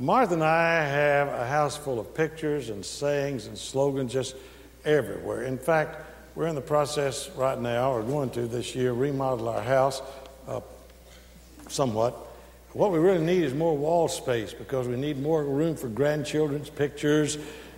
Martha and I have a house full of pictures and sayings and slogans just everywhere. In fact, we're in the process right now, or going to this year, remodel our house uh, somewhat. What we really need is more wall space because we need more room for grandchildren's pictures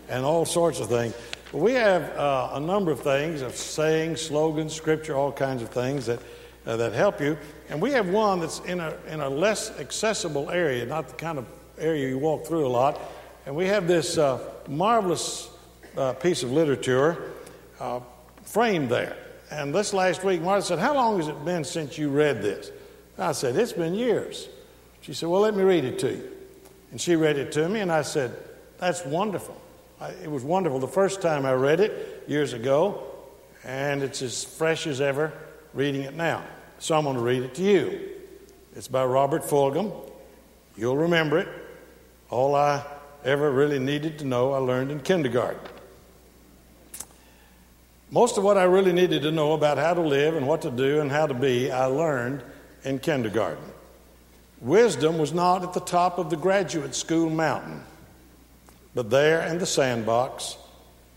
and all sorts of things. But we have uh, a number of things of sayings, slogans, scripture, all kinds of things that, uh, that help you. And we have one that's in a, in a less accessible area, not the kind of area you walk through a lot. And we have this uh, marvelous uh, piece of literature uh, framed there. And this last week, Martha said, How long has it been since you read this? I said, It's been years. She said, Well, let me read it to you. And she read it to me, and I said, That's wonderful. I, it was wonderful the first time I read it years ago, and it's as fresh as ever reading it now. So I'm going to read it to you. It's by Robert Fulghum. You'll remember it. All I ever really needed to know, I learned in kindergarten. Most of what I really needed to know about how to live and what to do and how to be, I learned in kindergarten. Wisdom was not at the top of the graduate school mountain, but there in the sandbox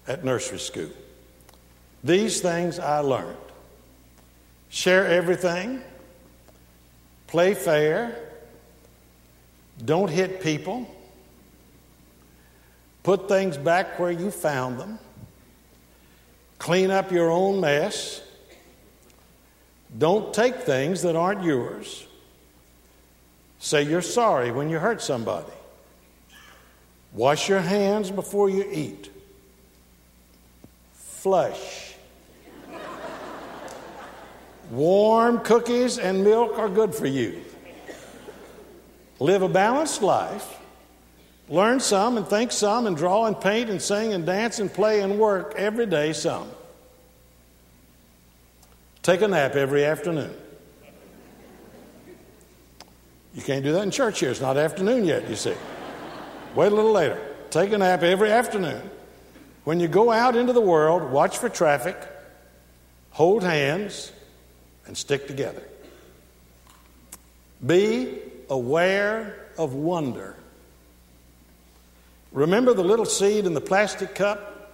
at nursery school. These things I learned share everything, play fair, don't hit people, put things back where you found them, clean up your own mess, don't take things that aren't yours. Say you're sorry when you hurt somebody. Wash your hands before you eat. Flush. Warm cookies and milk are good for you. Live a balanced life. Learn some and think some and draw and paint and sing and dance and play and work every day some. Take a nap every afternoon. You can't do that in church here. It's not afternoon yet, you see. Wait a little later. Take a nap every afternoon. When you go out into the world, watch for traffic, hold hands, and stick together. Be aware of wonder. Remember the little seed in the plastic cup?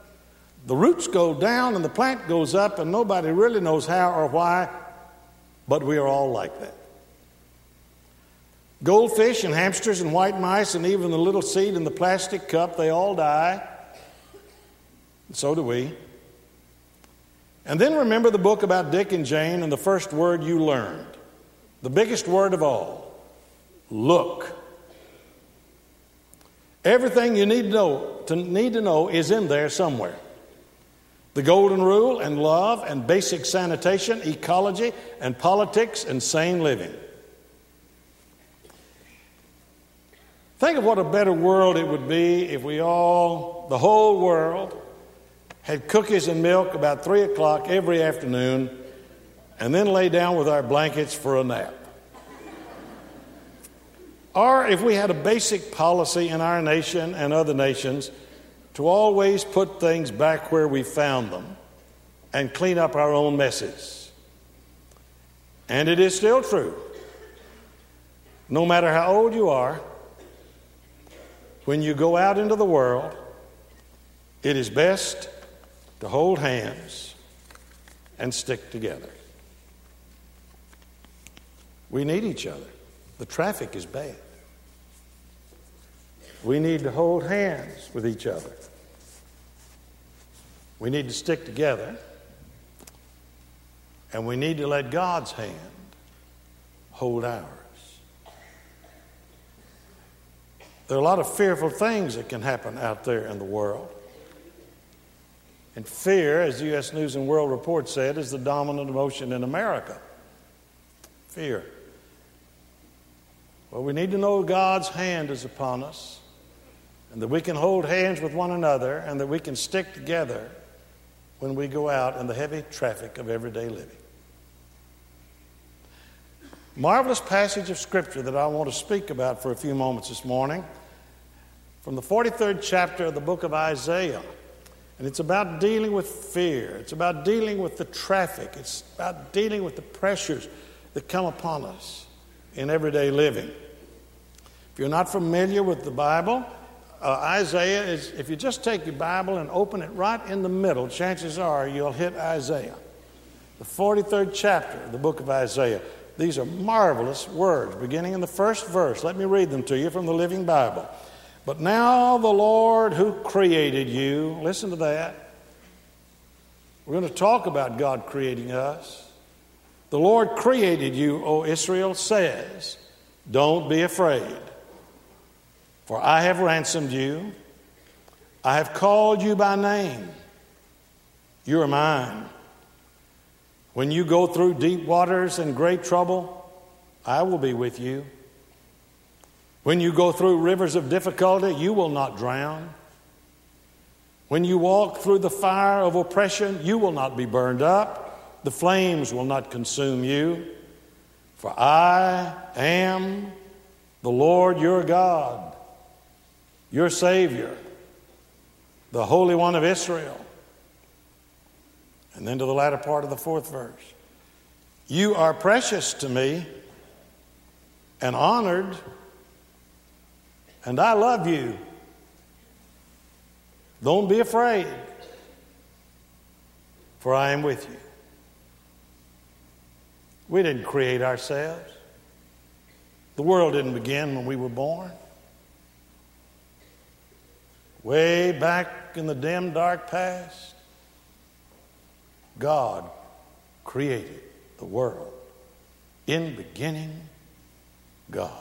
The roots go down and the plant goes up, and nobody really knows how or why, but we are all like that. Goldfish and hamsters and white mice and even the little seed in the plastic cup, they all die. And so do we. And then remember the book about Dick and Jane and the first word you learned. The biggest word of all look. Everything you need to know, to need to know is in there somewhere. The golden rule and love and basic sanitation, ecology and politics and sane living. Think of what a better world it would be if we all, the whole world, had cookies and milk about 3 o'clock every afternoon and then lay down with our blankets for a nap. Or if we had a basic policy in our nation and other nations to always put things back where we found them and clean up our own messes. And it is still true. No matter how old you are, when you go out into the world, it is best to hold hands and stick together. We need each other. The traffic is bad. We need to hold hands with each other. We need to stick together. And we need to let God's hand hold ours. There are a lot of fearful things that can happen out there in the world. And fear, as the U.S. News and World Report said, is the dominant emotion in America. Fear. Well, we need to know God's hand is upon us, and that we can hold hands with one another, and that we can stick together when we go out in the heavy traffic of everyday living. Marvelous passage of Scripture that I want to speak about for a few moments this morning from the 43rd chapter of the book of Isaiah. And it's about dealing with fear. It's about dealing with the traffic. It's about dealing with the pressures that come upon us in everyday living. If you're not familiar with the Bible, uh, Isaiah is, if you just take your Bible and open it right in the middle, chances are you'll hit Isaiah. The 43rd chapter of the book of Isaiah. These are marvelous words, beginning in the first verse. Let me read them to you from the Living Bible. But now the Lord who created you, listen to that. We're going to talk about God creating us. The Lord created you, O Israel, says, Don't be afraid, for I have ransomed you. I have called you by name. You are mine. When you go through deep waters and great trouble, I will be with you. When you go through rivers of difficulty, you will not drown. When you walk through the fire of oppression, you will not be burned up. The flames will not consume you. For I am the Lord your God, your Savior, the Holy One of Israel. And then to the latter part of the fourth verse You are precious to me and honored, and I love you. Don't be afraid, for I am with you. We didn't create ourselves. The world didn't begin when we were born. Way back in the dim, dark past, God created the world. In beginning, God.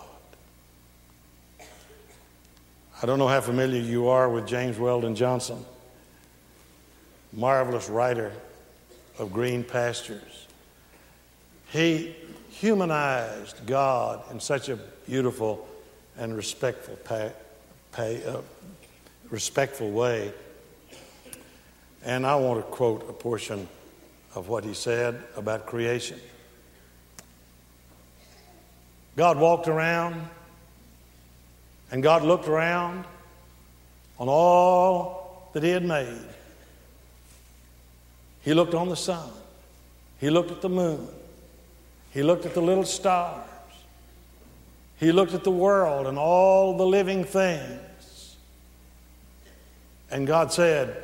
I don't know how familiar you are with James Weldon Johnson, marvelous writer of Green Pastures. He humanized God in such a beautiful and respectful, pay, pay, uh, respectful way. And I want to quote a portion of what he said about creation. God walked around and God looked around on all that He had made. He looked on the sun. He looked at the moon. He looked at the little stars. He looked at the world and all the living things. And God said,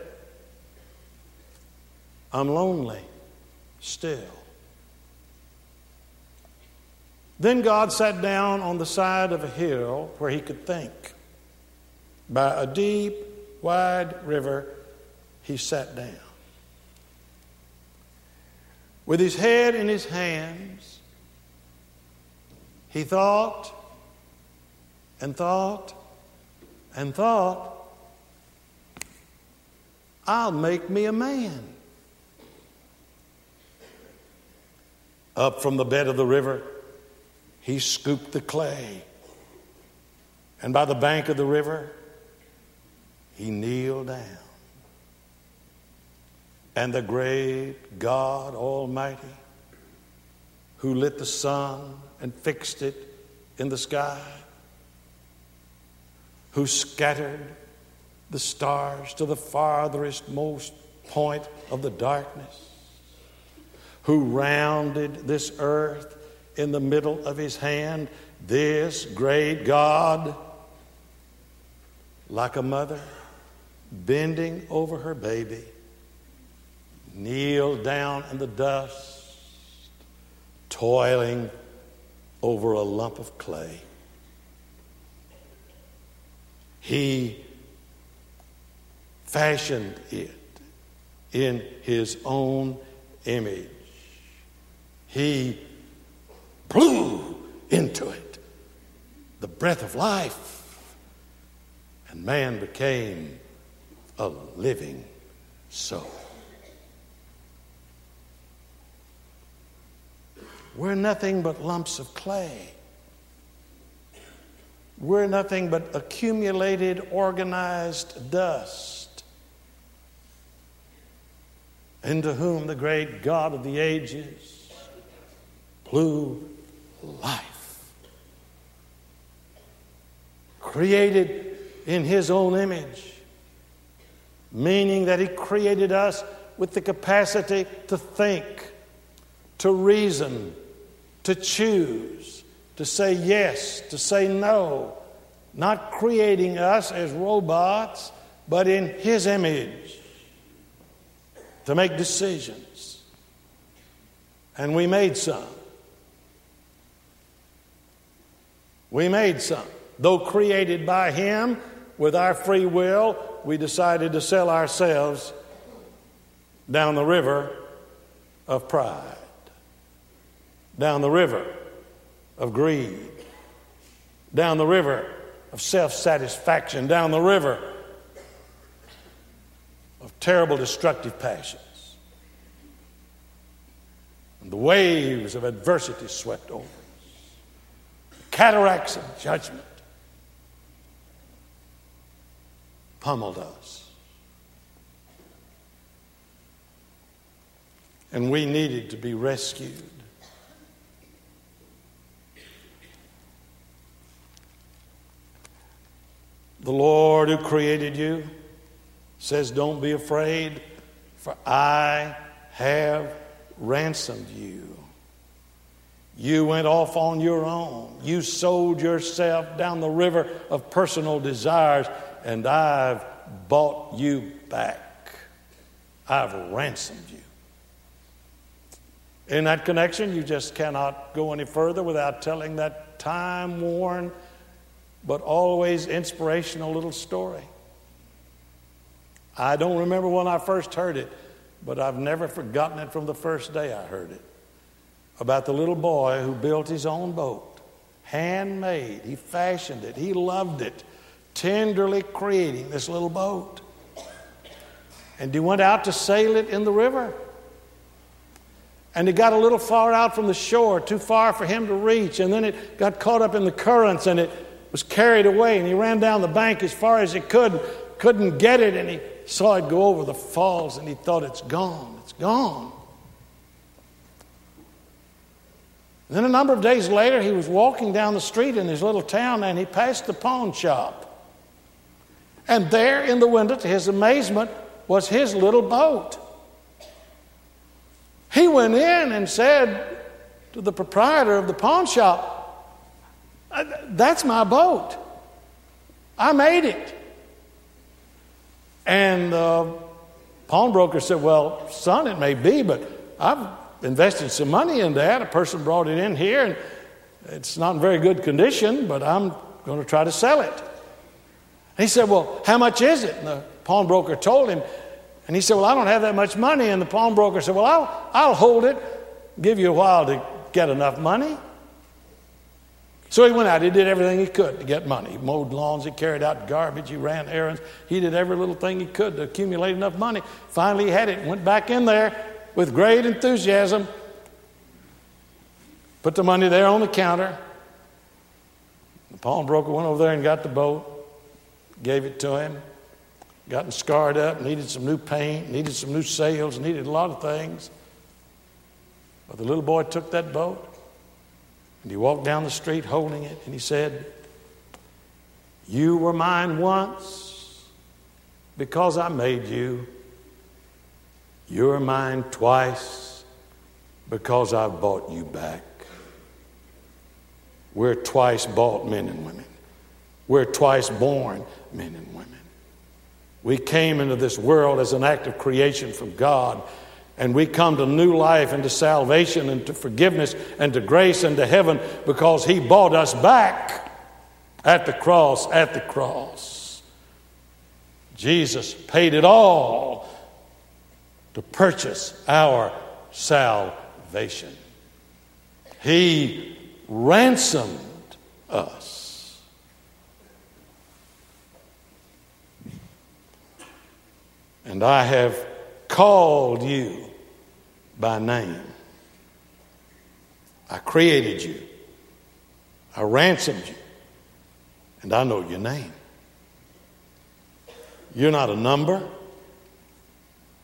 I'm lonely still. Then God sat down on the side of a hill where he could think. By a deep, wide river, he sat down. With his head in his hands, he thought and thought and thought, I'll make me a man. Up from the bed of the river, he scooped the clay. And by the bank of the river, he kneeled down. And the great God Almighty, who lit the sun and fixed it in the sky, who scattered the stars to the farthest most point of the darkness, who rounded this earth in the middle of his hand, this great God, like a mother bending over her baby, kneeled down in the dust, toiling over a lump of clay. He fashioned it in his own image. He blew into it the breath of life, and man became a living soul. We're nothing but lumps of clay. We're nothing but accumulated, organized dust into whom the great God of the ages blew life. Created in His own image, meaning that He created us with the capacity to think, to reason, to choose, to say yes, to say no, not creating us as robots, but in His image to make decisions. And we made some. We made some. Though created by Him with our free will, we decided to sell ourselves down the river of pride, down the river of greed, down the river of self satisfaction, down the river terrible destructive passions. And the waves of adversity swept over us, cataracts of judgment pummeled us. And we needed to be rescued. The Lord who created you says, Don't be afraid, for I have ransomed you. You went off on your own. You sold yourself down the river of personal desires, and I've bought you back. I've ransomed you. In that connection, you just cannot go any further without telling that time worn but always inspirational little story. I don't remember when I first heard it, but I've never forgotten it from the first day I heard it. About the little boy who built his own boat, handmade. He fashioned it, he loved it, tenderly creating this little boat. And he went out to sail it in the river. And he got a little far out from the shore, too far for him to reach. And then it got caught up in the currents and it was carried away. And he ran down the bank as far as he could, couldn't get it. And he saw it go over the falls and he thought, it's gone, it's gone. And then a number of days later, he was walking down the street in his little town and he passed the pawn shop. And there in the window, to his amazement, was his little boat. He went in and said to the proprietor of the pawn shop, uh, That's my boat. I made it. And the pawnbroker said, Well, son, it may be, but I've invested some money in that. A person brought it in here, and it's not in very good condition, but I'm going to try to sell it. And he said, Well, how much is it? And the pawnbroker told him, and he said, Well, I don't have that much money. And the pawnbroker said, Well, I'll, I'll hold it, give you a while to get enough money. So he went out. He did everything he could to get money. He mowed lawns. He carried out garbage. He ran errands. He did every little thing he could to accumulate enough money. Finally, he had it. Went back in there with great enthusiasm. Put the money there on the counter. The pawnbroker went over there and got the boat, gave it to him. Gotten scarred up, needed some new paint, needed some new sails, needed a lot of things. But the little boy took that boat and he walked down the street holding it and he said, You were mine once because I made you. You're mine twice because I've bought you back. We're twice bought men and women. We're twice born men and women. We came into this world as an act of creation from God and we come to new life and to salvation and to forgiveness and to grace and to heaven because He bought us back at the cross, at the cross. Jesus paid it all to purchase our salvation. He ransomed us. And I have called you by name. I created you. I ransomed you. And I know your name. You're not a number.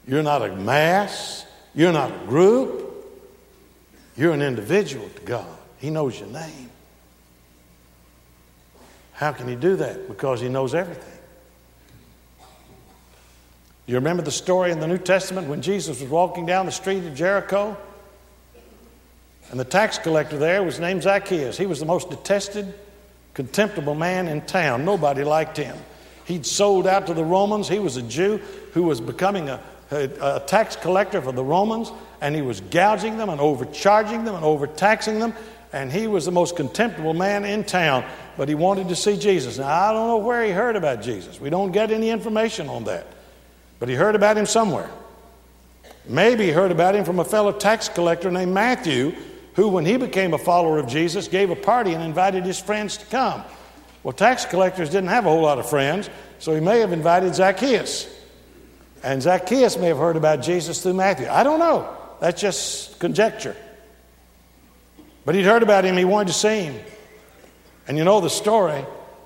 You're not a mass. You're not a group. You're an individual to God. He knows your name. How can He do that? Because He knows everything. You remember the story in the New Testament when Jesus was walking down the street of Jericho? And the tax collector there was named Zacchaeus. He was the most detested contemptible man in town. Nobody liked him. He'd sold out to the Romans. He was a Jew who was becoming a, a, a tax collector for the Romans, and he was gouging them and overcharging them and overtaxing them. And he was the most contemptible man in town, but he wanted to see Jesus. Now, I don't know where he heard about Jesus. We don't get any information on that. But he heard about him somewhere. Maybe he heard about him from a fellow tax collector named Matthew, who, when he became a follower of Jesus, gave a party and invited his friends to come. Well, tax collectors didn't have a whole lot of friends, so he may have invited Zacchaeus. And Zacchaeus may have heard about Jesus through Matthew. I don't know. That's just conjecture. But he'd heard about him, he wanted to see him. And you know the story.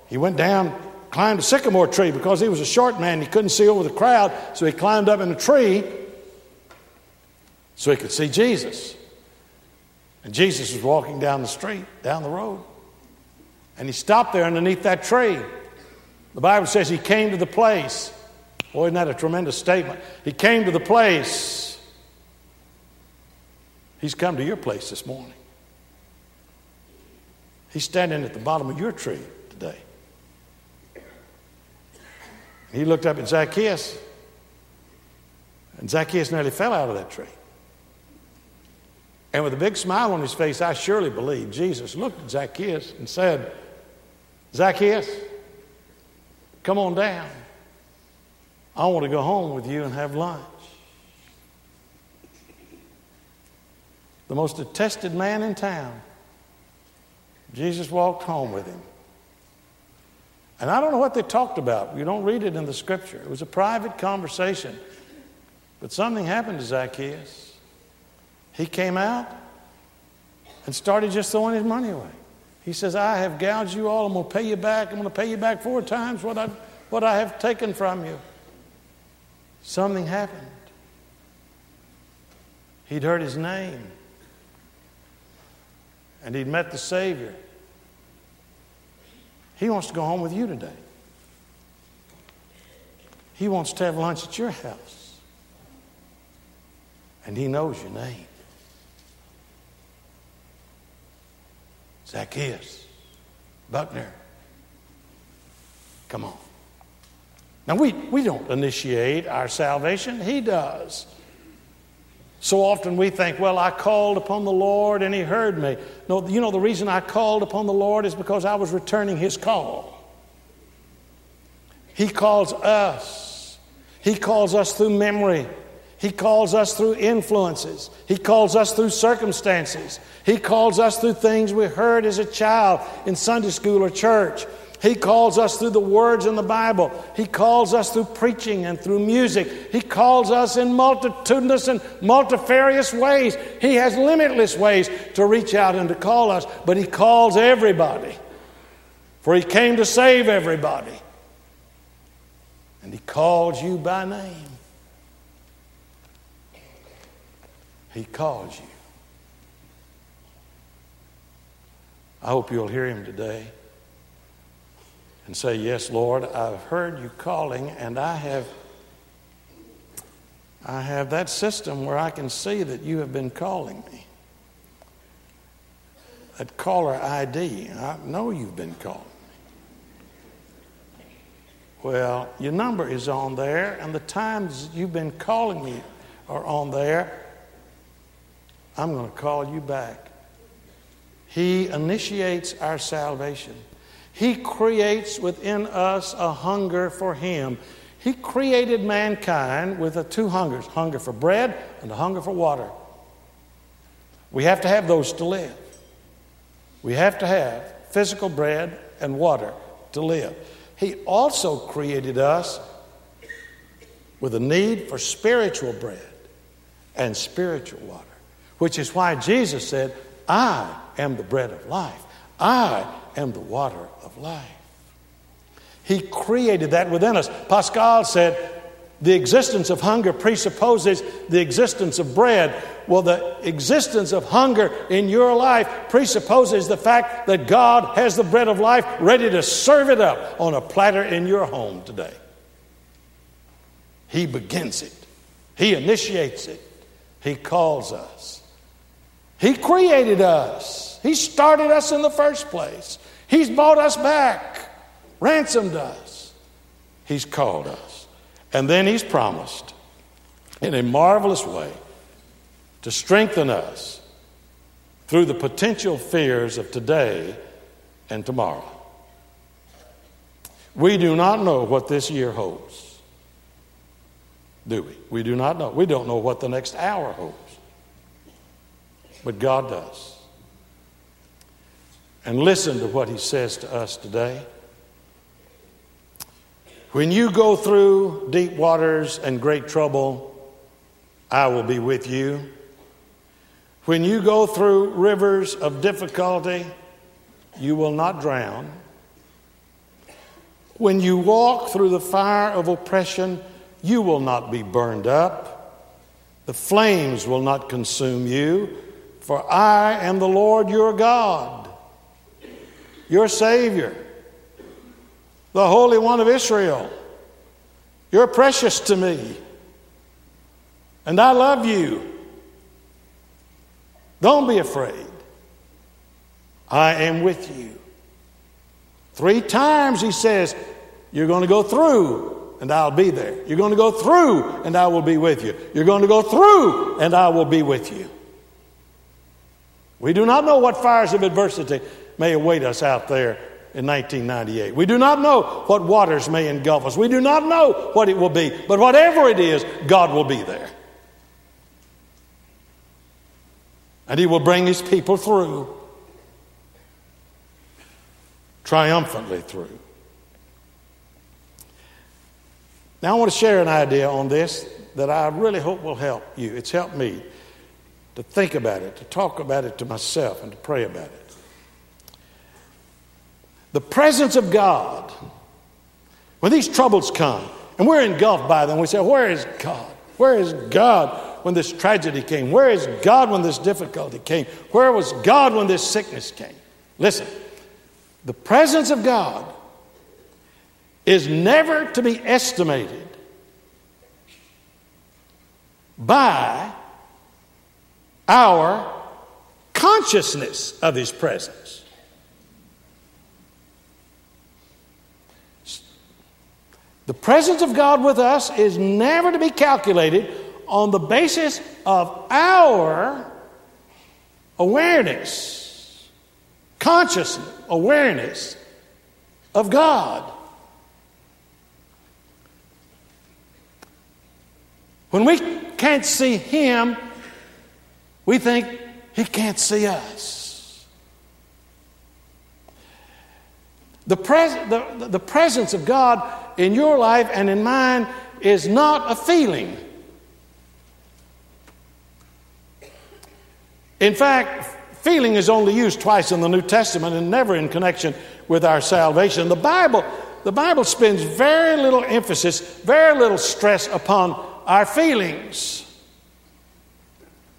He went down, climbed a sycamore tree because he was a short man. He couldn't see over the crowd, so he climbed up in a tree so he could see Jesus. And Jesus was walking down the street, down the road. And he stopped there underneath that tree. The Bible says he came to the place. Boy, isn't that a tremendous statement? He came to the place. He's come to your place this morning. He's standing at the bottom of your tree today. He looked up at Zacchaeus, and Zacchaeus nearly fell out of that tree. And with a big smile on his face, I surely believe Jesus looked at Zacchaeus and said, Zacchaeus, come on down. I want to go home with you and have lunch. The most detested man in town. Jesus walked home with him. And I don't know what they talked about. You don't read it in the scripture. It was a private conversation. But something happened to Zacchaeus. He came out and started just throwing his money away. He says, I have gouged you all. I'm going to pay you back. I'm going to pay you back four times what I, what I have taken from you. Something happened. He'd heard his name, and he'd met the Savior. He wants to go home with you today. He wants to have lunch at your house. And he knows your name. Zacchaeus, Buckner. Come on. Now, we, we don't initiate our salvation, He does. So often we think, well, I called upon the Lord and He heard me. No, you know, the reason I called upon the Lord is because I was returning His call. He calls us, He calls us through memory. He calls us through influences. He calls us through circumstances. He calls us through things we heard as a child in Sunday school or church. He calls us through the words in the Bible. He calls us through preaching and through music. He calls us in multitudinous and multifarious ways. He has limitless ways to reach out and to call us, but He calls everybody. For He came to save everybody. And He calls you by name. He calls you. I hope you'll hear him today and say, Yes, Lord, I've heard you calling, and I have. I have that system where I can see that you have been calling me. That caller ID. I know you've been calling me. Well, your number is on there, and the times you've been calling me are on there. I'm going to call you back. He initiates our salvation. He creates within us a hunger for Him. He created mankind with a two hungers hunger for bread and a hunger for water. We have to have those to live. We have to have physical bread and water to live. He also created us with a need for spiritual bread and spiritual water which is why Jesus said, I am the bread of life. I am the water of life. He created that within us. Pascal said, the existence of hunger presupposes the existence of bread. Well, the existence of hunger in your life presupposes the fact that God has the bread of life ready to serve it up on a platter in your home today. He begins it, He initiates it, He calls us. He created us. He started us in the first place. He's bought us back, ransomed us. He's called us. And then He's promised in a marvelous way to strengthen us through the potential fears of today and tomorrow. We do not know what this year holds, do we? We do not know. We don't know what the next hour holds, but God does. And listen to what He says to us today. When you go through deep waters and great trouble, I will be with you. When you go through rivers of difficulty, you will not drown. When you walk through the fire of oppression, you will not be burned up. The flames will not consume you, for I am the Lord your God, your Savior, the Holy One of Israel. You're precious to me, and I love you. Don't be afraid. I am with you. Three times he says, You're going to go through, and I'll be there. You're going to go through, and I will be with you. You're going to go through, and I will be with you. We do not know what fires of adversity may await us out there in 1998. We do not know what waters may engulf us. We do not know what it will be. But whatever it is, God will be there. and he will bring his people through, triumphantly through. Now, I want to share an idea on this that I really hope will help you. It's helped me to think about it, to talk about it to myself, and to pray about it. The presence of God, when these troubles come, and we're engulfed by them, we say, Where is God? Where is God? when this tragedy came? Where is God when this difficulty came? Where was God when this sickness came? Listen, the presence of God is never to be estimated by our consciousness of His presence. The presence of God with us is never to be calculated on the basis of our awareness, consciousness, awareness of God. When we can't see Him, we think He can't see us. The, pres- the, the presence of God in your life and in mine is not a feeling. In fact, feeling is only used twice in the New Testament and never in connection with our salvation. The Bible, the Bible spends very little emphasis, very little stress upon our feelings.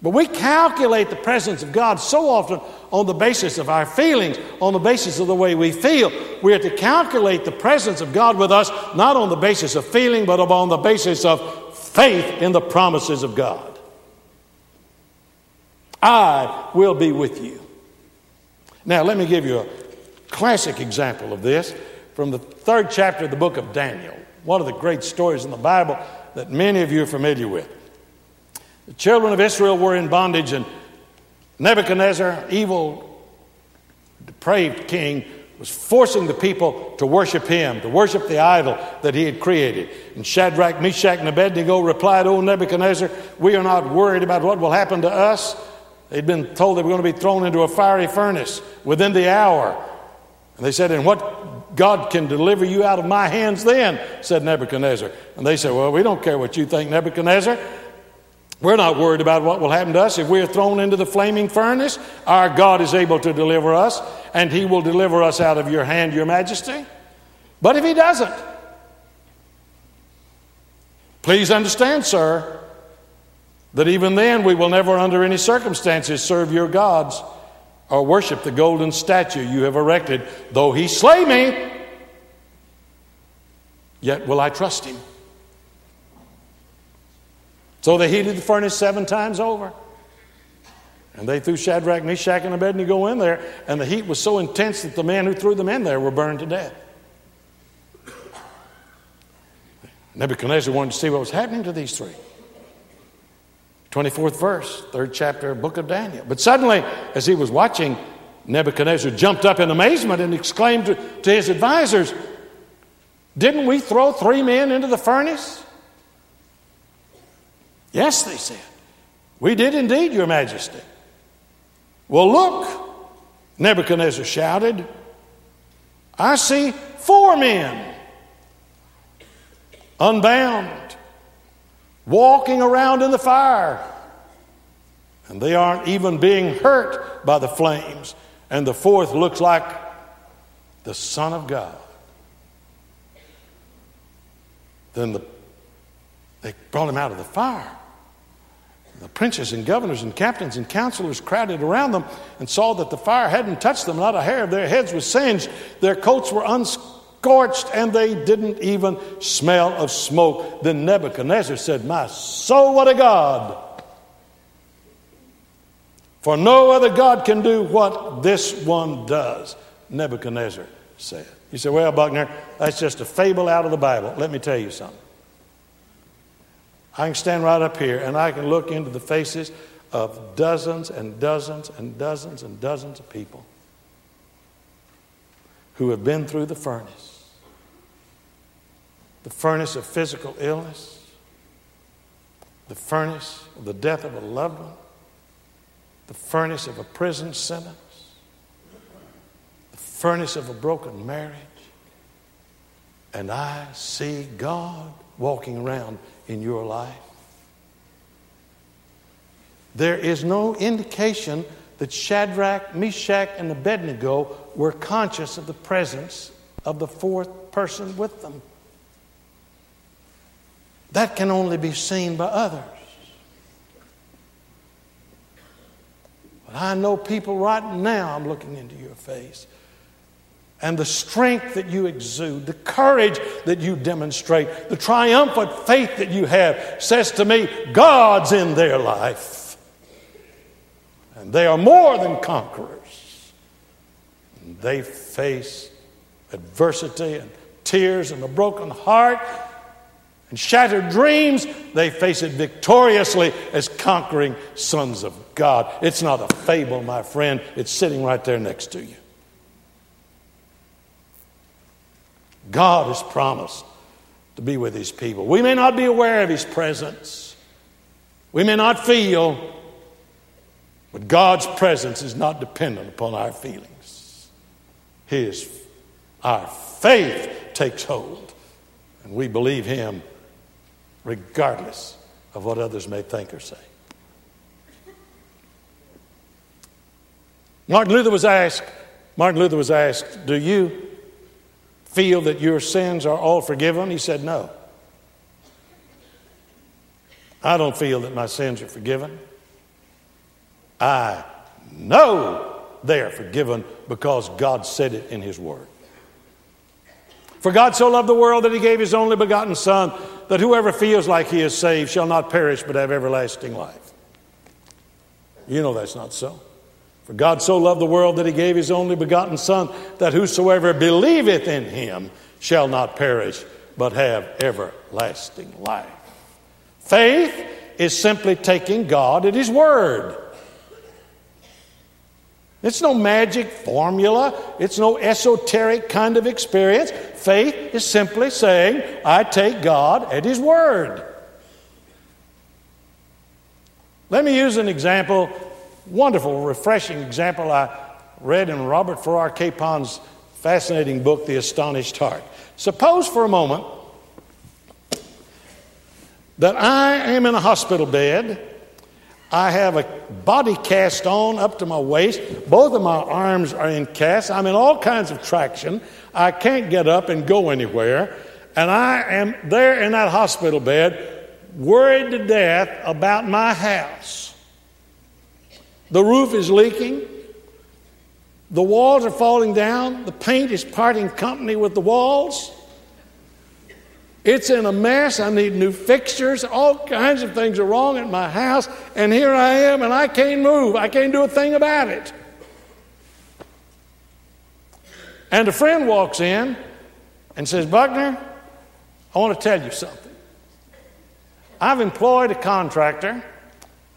But we calculate the presence of God so often on the basis of our feelings, on the basis of the way we feel. We are to calculate the presence of God with us not on the basis of feeling, but on the basis of faith in the promises of God. I will be with you. Now, let me give you a classic example of this from the third chapter of the book of Daniel, one of the great stories in the Bible that many of you are familiar with. The children of Israel were in bondage, and Nebuchadnezzar, evil, depraved king, was forcing the people to worship him, to worship the idol that he had created. And Shadrach, Meshach, and Abednego replied, O Nebuchadnezzar, we are not worried about what will happen to us They'd been told they were going to be thrown into a fiery furnace within the hour. And they said, And what God can deliver you out of my hands then? said Nebuchadnezzar. And they said, Well, we don't care what you think, Nebuchadnezzar. We're not worried about what will happen to us. If we are thrown into the flaming furnace, our God is able to deliver us, and He will deliver us out of your hand, Your Majesty. But if He doesn't, please understand, sir, that even then we will never, under any circumstances, serve your gods or worship the golden statue you have erected. Though he slay me, yet will I trust him. So they heated the furnace seven times over. And they threw Shadrach, Meshach, and Abednego in there, and the heat was so intense that the men who threw them in there were burned to death. Nebuchadnezzar wanted to see what was happening to these three. 24th verse, third chapter, book of Daniel. But suddenly, as he was watching, Nebuchadnezzar jumped up in amazement and exclaimed to, to his advisors, Didn't we throw three men into the furnace? Yes, they said. We did indeed, Your Majesty. Well, look, Nebuchadnezzar shouted, I see four men unbound, walking around in the fire. And they aren't even being hurt by the flames. And the fourth looks like the Son of God. Then the, they brought him out of the fire. The princes and governors and captains and counselors crowded around them and saw that the fire hadn't touched them. Not a hair of their heads was singed. Their coats were unscorched and they didn't even smell of smoke. Then Nebuchadnezzar said, My soul, what a God! For no other God can do what this one does, Nebuchadnezzar said. You say, Well, Buckner, that's just a fable out of the Bible. Let me tell you something. I can stand right up here and I can look into the faces of dozens and dozens and dozens and dozens of people who have been through the furnace. The furnace of physical illness, the furnace of the death of a loved one, the furnace of a prison sentence, the furnace of a broken marriage. And I see God walking around in your life. There is no indication that Shadrach, Meshach, and Abednego were conscious of the presence of the fourth person with them. That can only be seen by others. But I know people right now, I'm looking into your face, and the strength that you exude, the courage that you demonstrate, the triumphant faith that you have says to me, God's in their life. And they are more than conquerors. And they face adversity and tears and a broken heart and shattered dreams, they face it victoriously as conquering sons of God. It's not a fable, my friend, it's sitting right there next to you. God has promised to be with his people. We may not be aware of his presence, we may not feel, but God's presence is not dependent upon our feelings. His, our faith takes hold, and we believe him regardless of what others may think or say. Martin Luther was asked, Martin Luther was asked, Do you feel that your sins are all forgiven? He said, No. I don't feel that my sins are forgiven. I know they are forgiven because God said it in His Word. For God so loved the world that He gave His only begotten Son, that whoever feels like he is saved shall not perish but have everlasting life. You know that's not so. For God so loved the world that he gave his only begotten Son, that whosoever believeth in him shall not perish, but have everlasting life. Faith is simply taking God at his word. It's no magic formula. It's no esoteric kind of experience. Faith is simply saying, I take God at His Word. Let me use an example, wonderful, refreshing example I read in Robert Farrar Capon's fascinating book, The Astonished Heart. Suppose for a moment that I am in a hospital bed I have a body cast on up to my waist. Both of my arms are in cast. I'm in all kinds of traction. I can't get up and go anywhere. And I am there in that hospital bed, worried to death about my house. The roof is leaking. The walls are falling down. The paint is parting company with the walls. It's in a mess. I need new fixtures. All kinds of things are wrong at my house. And here I am, and I can't move. I can't do a thing about it. And a friend walks in and says, Buckner, I want to tell you something. I've employed a contractor,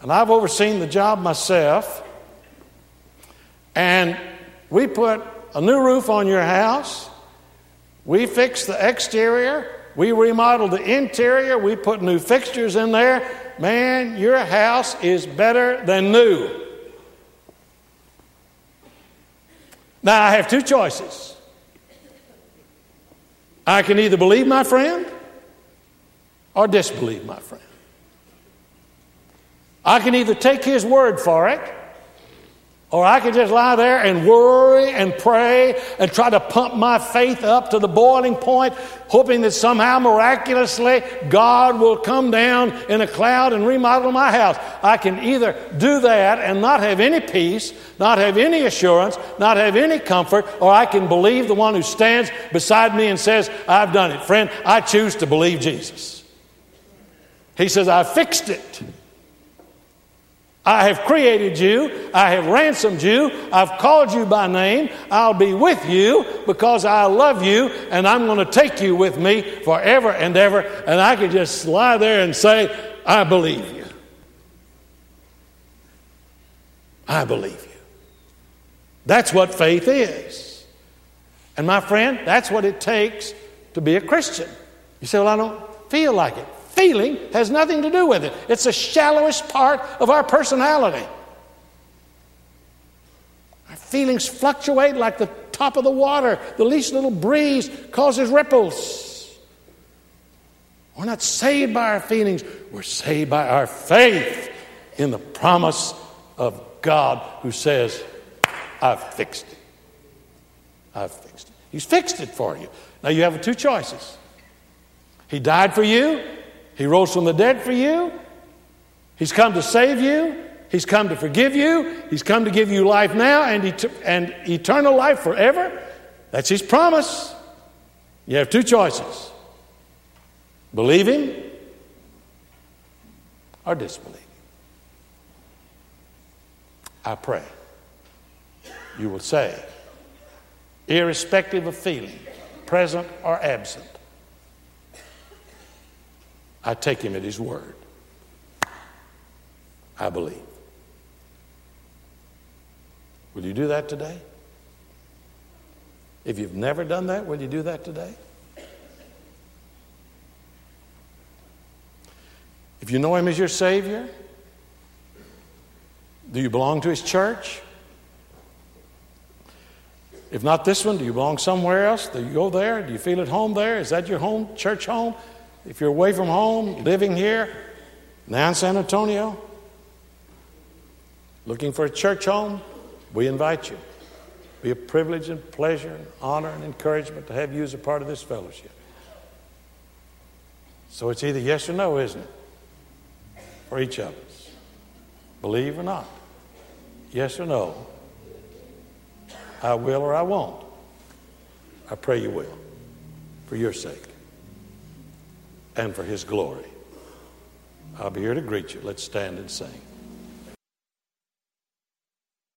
and I've overseen the job myself. And we put a new roof on your house. We fixed the exterior. We remodeled the interior. We put new fixtures in there. Man, your house is better than new. Now, I have two choices. I can either believe my friend or disbelieve my friend. I can either take his word for it or I can just lie there and worry and pray and try to pump my faith up to the boiling point, hoping that somehow miraculously God will come down in a cloud and remodel my house. I can either do that and not have any peace, not have any assurance, not have any comfort, or I can believe the one who stands beside me and says, I've done it. Friend, I choose to believe Jesus. He says, I fixed it. I have created you. I have ransomed you. I've called you by name. I'll be with you because I love you and I'm going to take you with me forever and ever. And I can just lie there and say, I believe you. I believe you. That's what faith is. And my friend, that's what it takes to be a Christian. You say, Well, I don't feel like it. Feeling has nothing to do with it, it's the shallowest part of our personality. Our feelings fluctuate like the top of the water, the least little breeze causes ripples. We're not saved by our feelings, we're saved by our faith in the promise of God who says, I've fixed it. I've fixed it. He's fixed it for you. Now you have two choices. He died for you, he rose from the dead for you. He's come to save you. He's come to forgive you. He's come to give you life now and, et- and eternal life forever. That's His promise. You have two choices believe Him or disbelieve Him. I pray you will say, irrespective of feeling, present or absent, I take him at his word. I believe. Will you do that today? If you've never done that, will you do that today? If you know him as your Savior, do you belong to his church? If not this one, do you belong somewhere else? Do you go there? Do you feel at home there? Is that your home, church home? If you're away from home, living here, now in San Antonio, looking for a church home, we invite you. Be a privilege and pleasure and honor and encouragement to have you as a part of this fellowship. So it's either yes or no, isn't it? For each of us. Believe or not. Yes or no. I will or I won't. I pray you will. For your sake and for His glory. I'll be here to greet you. Let's stand and sing.